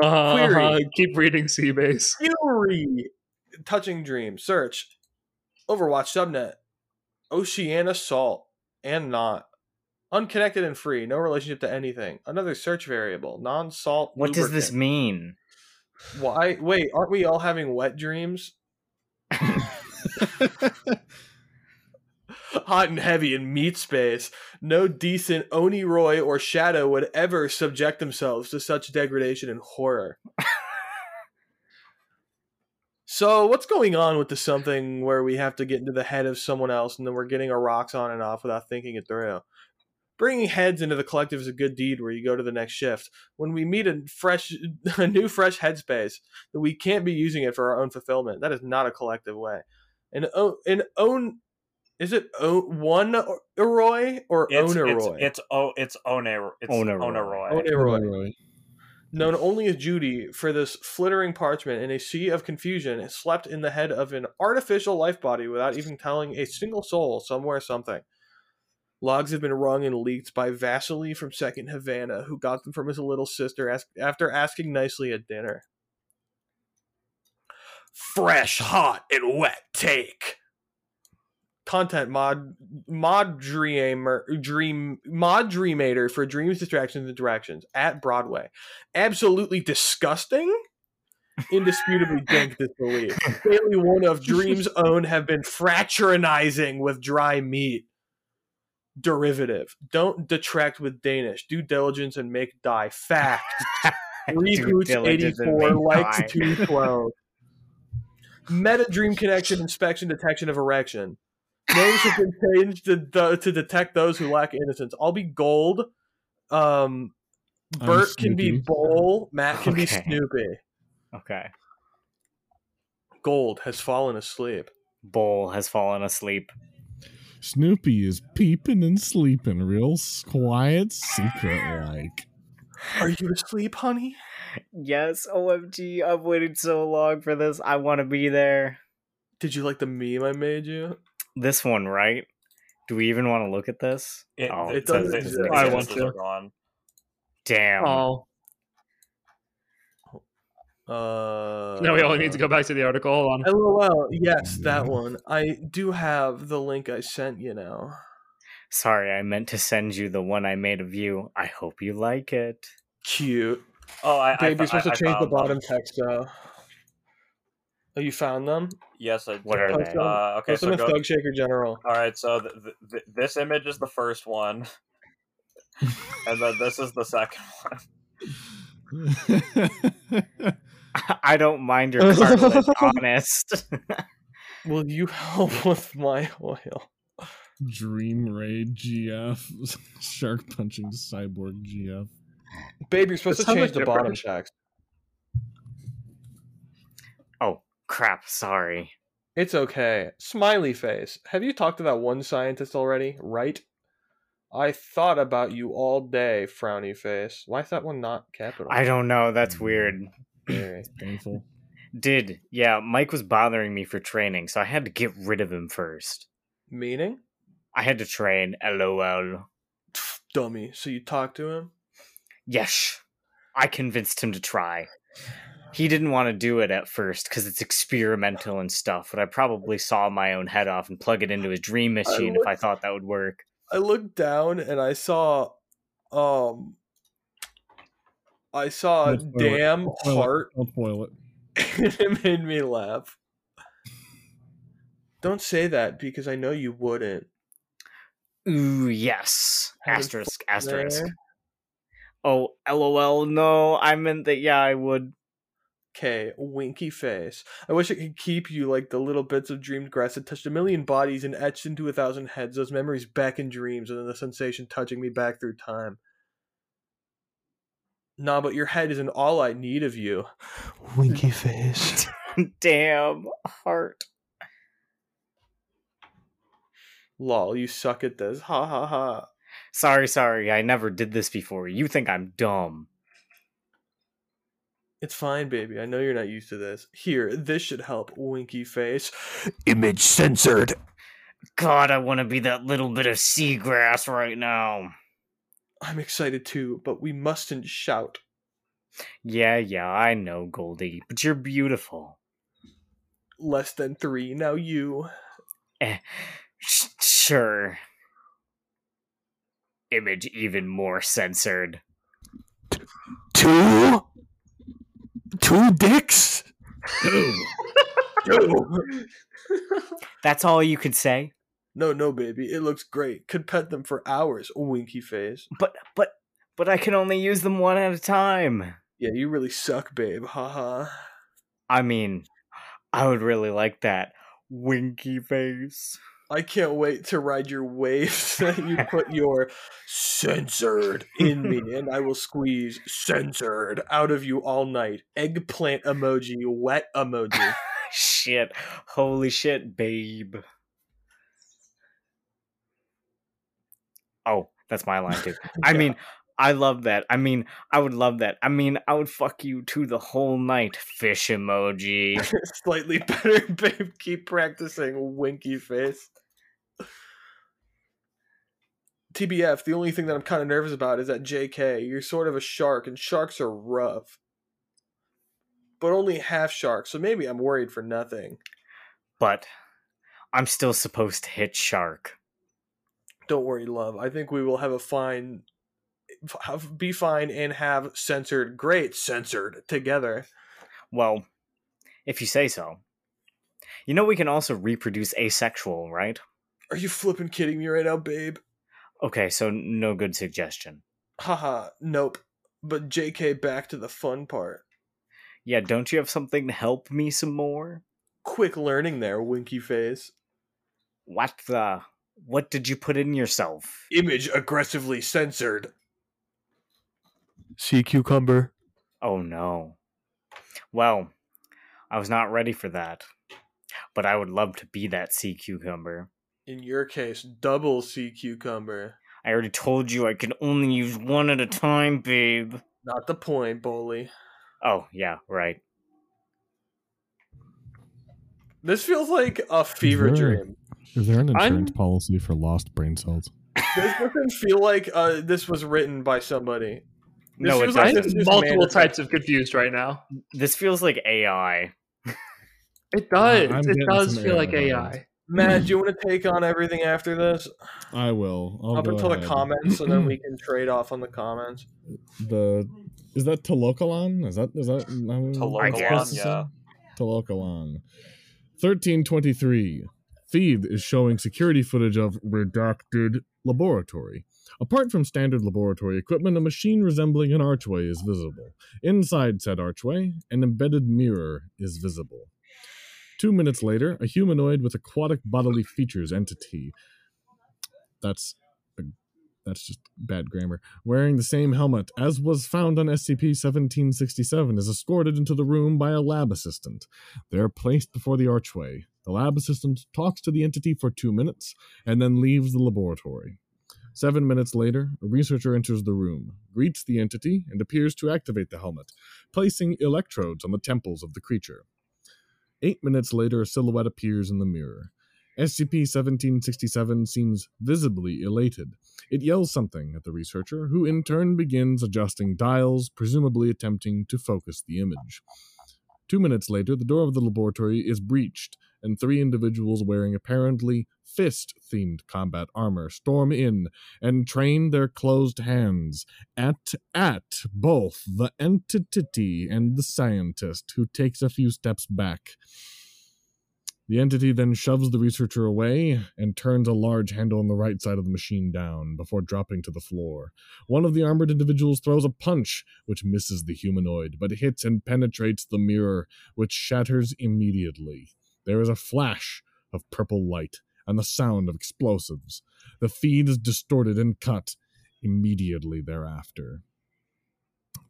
Uh, Query. keep reading Seabase. Fury, touching dream. Search, Overwatch subnet, Oceana salt and not. Unconnected and free, no relationship to anything. Another search variable, non-salt. What does this mean? Why? Wait, aren't we all having wet dreams? Hot and heavy in meat space. No decent Oneiroi or Shadow would ever subject themselves to such degradation and horror. so, what's going on with the something where we have to get into the head of someone else and then we're getting our rocks on and off without thinking it through? Bringing heads into the collective is a good deed where you go to the next shift. When we meet a fresh, a new fresh headspace, that we can't be using it for our own fulfillment. That is not a collective way. An o- an own is it o- one Roy or It's owner it's Roy? it's oh it's Oneiroi. It's Oneiroi. Oneiroi. Oneiroi. known only as Judy, for this flittering parchment in a sea of confusion, slept in the head of an artificial life body without even telling a single soul somewhere something. Logs have been wrung and leaked by Vasily from Second Havana, who got them from his little sister as- after asking nicely at dinner. Fresh, hot, and wet take. Content mod mod dreamer dream mod dreamator for dreams, distractions, and directions at Broadway. Absolutely disgusting. Indisputably dank disbelief. Daily one of Dream's own have been fraternizing with dry meat. Derivative. Don't detract with Danish. Due diligence and make die. Fact. Reboots 84 likes die. 212. Meta dream connection inspection detection of erection. Names have been changed to, to detect those who lack innocence. I'll be gold. Um, Bert can be. Bowl. Matt can be Snoopy. Okay. Gold has fallen asleep. Bull has fallen asleep. Snoopy is peeping and sleeping real quiet, secret like. Are you asleep, honey? Yes, OMG, I've waited so long for this. I want to be there. Did you like the meme I made you? This one, right? Do we even want to look at this? It, Oh, it it says doesn't exist. I want to. is gone. Damn. Oh, Uh, now we only need to go back to the article. Hold on. LOL. Yes, that one. I do have the link I sent you now. Sorry, I meant to send you the one I made of you. I hope you like it. Cute. Oh, I, I, you're supposed I- to change the found them. bottom text though. Oh, you found them? Yes, I What did. are they? Uh, okay, Post them so in go. Thug Shaker General. All right, so th- th- th- this image is the first one, and then this is the second one. I don't mind your cartilage, honest. Will you help with my oil? Dream Raid GF. Shark punching cyborg GF. Babe, you're supposed This to change the different. bottom text. oh, crap, sorry. It's okay. Smiley face. Have you talked to that one scientist already? Right? I thought about you all day, frowny face. Why is that one not capital? I don't know, that's weird. Mm. Very. Painful. Did, yeah, Mike was bothering me for training, so I had to get rid of him first. Meaning? I had to train, lol. Dummy. So you talked to him? Yes, I convinced him to try. He didn't want to do it at first because it's experimental and stuff, but I probably saw my own head off and plug it into his dream machine if I thought that would work. I looked down and I saw um I saw a Don't it. damn Don't spoil it. heart Don't spoil it. and it made me laugh. Don't say that because I know you wouldn't. Ooh, yes. Asterisk, asterisk. There. Oh, lol, no, I meant that, yeah, I would. Okay, winky face. I wish I could keep you like the little bits of dreamed grass that touched a million bodies and etched into a thousand heads, those memories back in dreams, and then the sensation touching me back through time. Nah, but your head isn't all I need of you. Winky face. Damn heart. Lol, you suck at this. Ha ha ha. Sorry, sorry, I never did this before. You think I'm dumb. It's fine, baby. I know you're not used to this. Here, this should help, winky face. Image censored. God, I want to be that little bit of seagrass right now. I'm excited too, but we mustn't shout. Yeah, yeah, I know, Goldie, but you're beautiful. Less than three, now you. Eh, sh- sure. Image even more censored. Two? Two dicks? Two. That's all you could say? No, no, baby. It looks great. Could pet them for hours, winky face. But, but, but I can only use them one at a time. Yeah, you really suck, babe. Haha. I mean, I would really like that. Winky face. I can't wait to ride your waves that you put your censored in me, and I will squeeze censored out of you all night. Eggplant emoji, wet emoji. shit. Holy shit, babe. Oh, that's my line too. I Yeah. mean, I love that. I mean, I would love that. I mean, I would fuck you to the whole night, fish emoji. Slightly better, babe. Keep practicing, winky face. TBF, the only thing that I'm kind of nervous about is that JK, you're sort of a shark, and sharks are rough. But only half shark, so maybe I'm worried for nothing. but I'm still supposed to hit shark. Don't worry, love. I think we will have a fine, have, be fine and have censored, great censored together. Well, if you say so. You know we can also reproduce asexual, right? Are you flipping kidding me right now, babe? Okay, so no good suggestion. Haha, nope. But JK, back to the fun part. Yeah, don't you have something to help me some more? Quick learning there, winky face. What the? What did you put in yourself? Image aggressively censored. Sea cucumber. Oh no. Well, I was not ready for that. But I would love to be that sea cucumber. In your case, double sea cucumber. I already told you I could only use one at a time, babe. Not the point, Bully. Oh, yeah, right. This feels like a fever dream. Is there an I'm- insurance policy for lost brain cells? This doesn't feel like uh, this was written by somebody. No, it feels like this is multiple manifest. types of confused right now. This feels like AI. It does. I'm it does some feel like AI AI. Matt, do you want to take on everything after this? I will. I'll Up go until the comments, so then we can trade off on the comments. the is that Talokalon? Is that is that Talokalon, guess. yeah. Talokalon. Thirteen twenty three. Feed is showing security footage of redacted laboratory. Apart from standard laboratory equipment, a machine resembling an archway is visible. Inside said archway, an embedded mirror is visible. Two minutes later, a humanoid with aquatic bodily features entity. That's that's just bad grammar. Wearing the same helmet as was found on SCP 1767 is escorted into the room by a lab assistant. They're placed before the archway. The lab assistant talks to the entity for two minutes and then leaves the laboratory. Seven minutes later, a researcher enters the room, greets the entity, and appears to activate the helmet, placing electrodes on the temples of the creature. Eight minutes later, a silhouette appears in the mirror. SCP 1767 seems visibly elated. It yells something at the researcher, who in turn begins adjusting dials, presumably attempting to focus the image. Two minutes later, the door of the laboratory is breached, and three individuals wearing apparently fist themed combat armor storm in and train their closed hands at at both the entity and the scientist, who takes a few steps back. The entity then shoves the researcher away and turns a large handle on the right side of the machine down before dropping to the floor. One of the armored individuals throws a punch, which misses the humanoid, but hits and penetrates the mirror, which shatters immediately. There is a flash of purple light and the sound of explosives. The feed is distorted and cut immediately thereafter.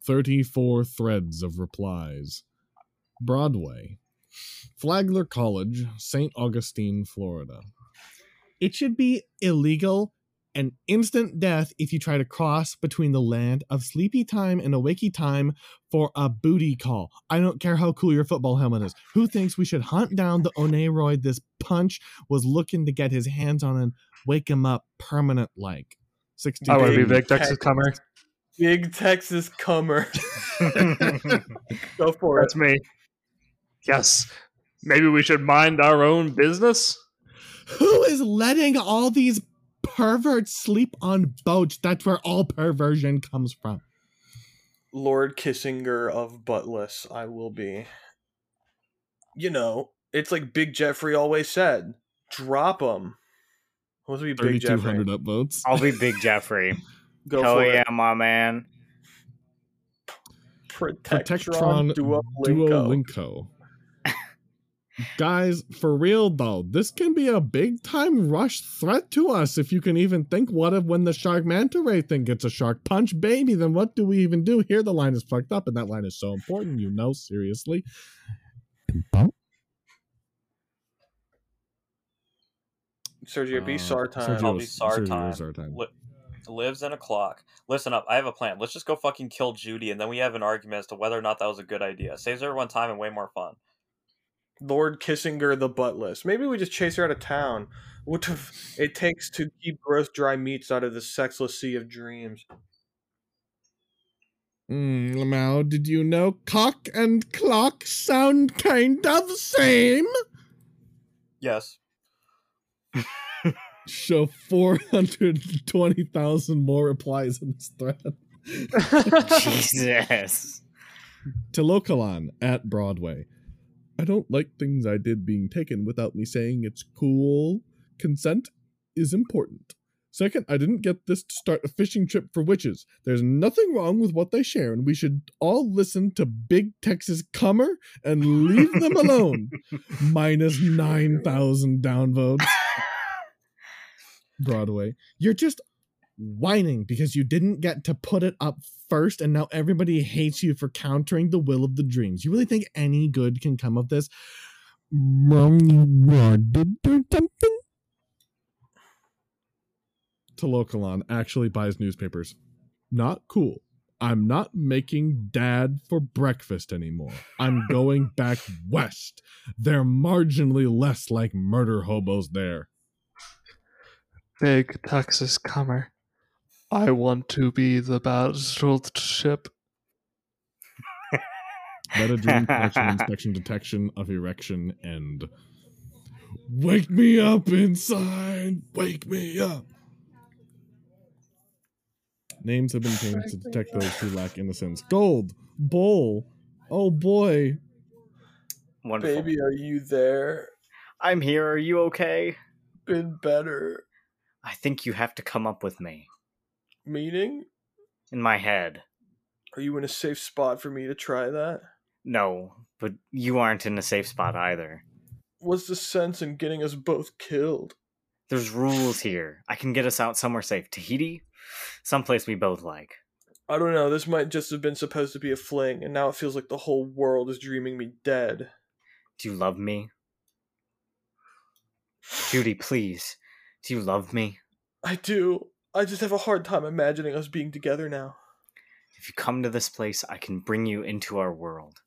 34 threads of replies. Broadway. Flagler College, St. Augustine, Florida. It should be illegal and instant death if you try to cross between the land of sleepy time and awakey time for a booty call. I don't care how cool your football helmet is. Who thinks we should hunt down the Oneroid this punch was looking to get his hands on and wake him up permanent like? 60 I want to be big Texas comer. Big Texas comer. Go for That's it. me. Yes. Maybe we should mind our own business. Who is letting all these perverts sleep on boats? That's where all perversion comes from. Lord Kissinger of Buttless, I will be. You know, it's like Big Jeffrey always said drop them. What's be Big Jeffrey? 3,200 upvotes. I'll be Big Jeffrey. Go Hell for yeah, it. my man. Protectron, Protectron Duolingo. Duolingo. Guys, for real though, this can be a big time rush threat to us if you can even think what if when the shark manta ray thing gets a shark punch baby, then what do we even do? Here the line is fucked up, and that line is so important, you know, seriously. Sergio, be Uh, SAR time. Sergio- I'll be SAR Sergio time. is our time. Li- lives in a clock. Listen up, I have a plan. Let's just go fucking kill Judy, and then we have an argument as to whether or not that was a good idea. Saves everyone time and way more fun. Lord Kissinger the Buttless. Maybe we just chase her out of town. What it takes to keep gross dry meats out of the sexless sea of dreams? Mm, Lamau, did you know cock and clock sound kind of same? Yes. Show 420,000 more replies in this thread. Jesus. Telokalan at Broadway. I don't like things I did being taken without me saying it's cool. Consent is important. Second, I didn't get this to start a fishing trip for witches. There's nothing wrong with what they share, and we should all listen to Big Texas Comer and leave them alone. Minus 9,000 downvotes. Broadway. You're just whining because you didn't get to put it up first and now everybody hates you for countering the will of the dreams. You really think any good can come of this? Mom, you wanted or something? Talokalon actually buys newspapers. Not cool. I'm not making dad for breakfast anymore. I'm going back west. They're marginally less like murder hobos there. Big Texas comer. I want to be the battleship. Let a dream collection inspection detection of erection end. Wake me up inside. Wake me up. Names have been changed to detect those who lack innocence. Gold. Bowl. Oh boy. Wonderful. Baby, are you there? I'm here. Are you okay? Been better. I think you have to come up with me. Meaning? In my head. Are you in a safe spot for me to try that? No, but you aren't in a safe spot either. What's the sense in getting us both killed? There's rules here. I can get us out somewhere safe. Tahiti? Someplace we both like. I don't know, this might just have been supposed to be a fling, and now it feels like the whole world is dreaming me dead. Do you love me? Judy, please. Do you love me? I do. I just have a hard time imagining us being together now. If you come to this place, I can bring you into our world.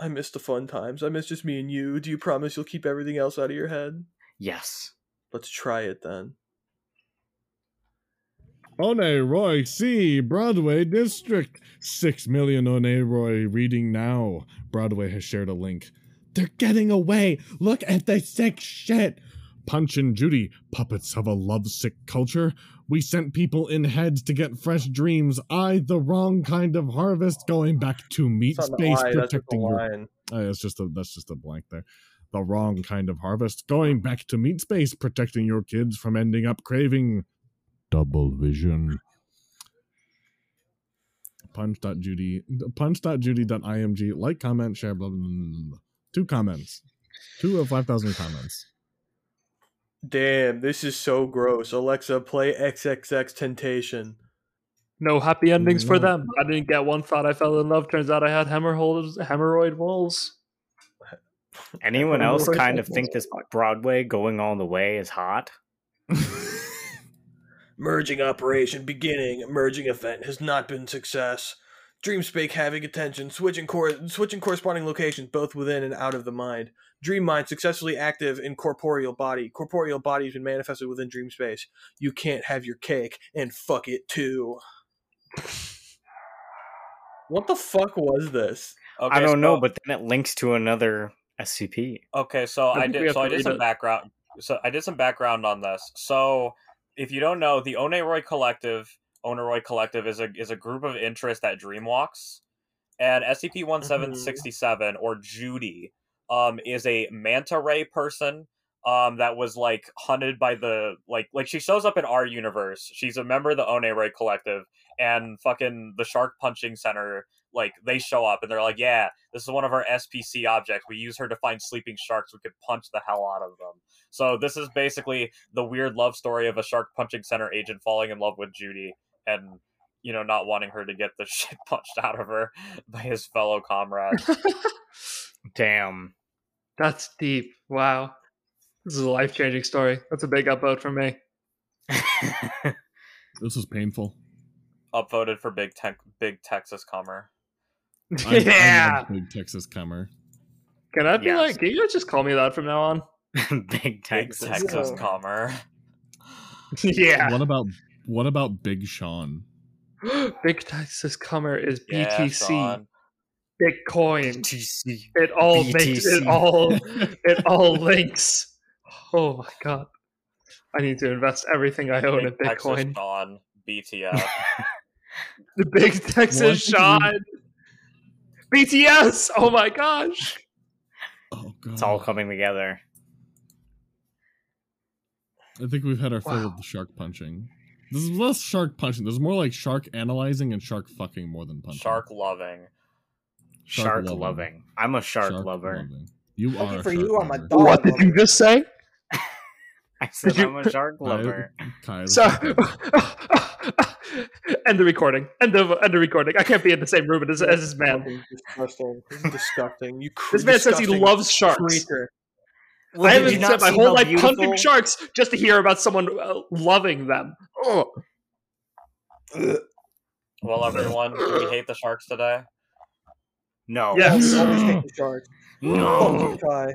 I miss the fun times. I miss just me and you. Do you promise you'll keep everything else out of your head? Yes. Let's try it then. Roy C. Broadway District. Six million Roy reading now. Broadway has shared a link. They're getting away. Look at the sick shit. Punch and Judy, puppets of a lovesick culture. We sent people in heads to get fresh dreams. I, the wrong kind of harvest, going back to meat space that's protecting your. Oh, that's just a that's just a blank there. the wrong kind of harvest. Going back to meat space, protecting your kids from ending up craving double vision. Punch.judy, punch.judy.img, like, comment, share, blah, blah, blah, blah, blah. Two comments. Two of 5,000 comments. Damn, this is so gross. Alexa, play XXX Temptation. No happy endings for mm-hmm. them. I didn't get one. Thought I fell in love. Turns out I had hemorrhoids, hemorrhoid walls. Anyone else kind of think this Broadway going all the way is hot? Merging operation beginning. Merging event has not been success. Dreamspace having attention, switching cor- switching corresponding locations both within and out of the mind. Dream mind successfully active in corporeal body. Corporeal body has been manifested within dream space. You can't have your cake and fuck it too. What the fuck was this? Okay, I don't know, but then it links to another SCP. Okay, so I I, did. So I did some it. background. So I did some background on this. So if you don't know, the Oneiroi Collective, Oneiroi Collective is a is a group of interest at Dreamwalks, and SCP one seven sixty seven or Judy, um, is a manta ray person. Um, that was like hunted by the like like she shows up in our universe. She's a member of the One Ray Collective, and fucking the Shark Punching Center like they show up and they're like, yeah, this is one of our SPC objects. We use her to find sleeping sharks. We could punch the hell out of them. So this is basically the weird love story of a shark punching center agent falling in love with Judy and you know not wanting her to get the shit punched out of her by his fellow comrades. Damn. That's deep. Wow. This is a life changing story. That's a big upvote for me. This is painful. Upvoted for big tech, big Texas comer. I- I yeah. love Big Texas Comer. Can I be Yes. like, can you guys just call me that from now on? Big Big Texas. Texas Yeah. comer. yeah. What about what about Big Sean? Big Texas Comer is Yeah, BTC, Sean. Bitcoin. TC. It all makes it all it all links. Oh my god. I need to invest everything I own in Big Texas Bitcoin. Sean. BTF. The Big Texas Sean. BTS. Oh my gosh. Oh god. It's all coming together. I think we've had our fill Wow. of the shark punching. This is less shark punching. There's more like shark analyzing and shark fucking more than punching. Shark loving. Shark, loving. loving. I'm a shark, lover. loving. You Lucky are. for shark you, I'm a dog. What did you just say? I said Did you- I'm a shark lover. Kai- Kai- So, end the recording. End of end the recording. I can't be in the same room as, as this man. Disgusting. This disgusting. You cr- This man says he loves sharks. creature. Well, I haven't you spent not my see whole life beautiful- punching sharks just to hear about someone uh, loving them. Oh. Well, everyone, do we hate the sharks today? No. Yes. Always hate the sharks. No. Fuck you, Kai.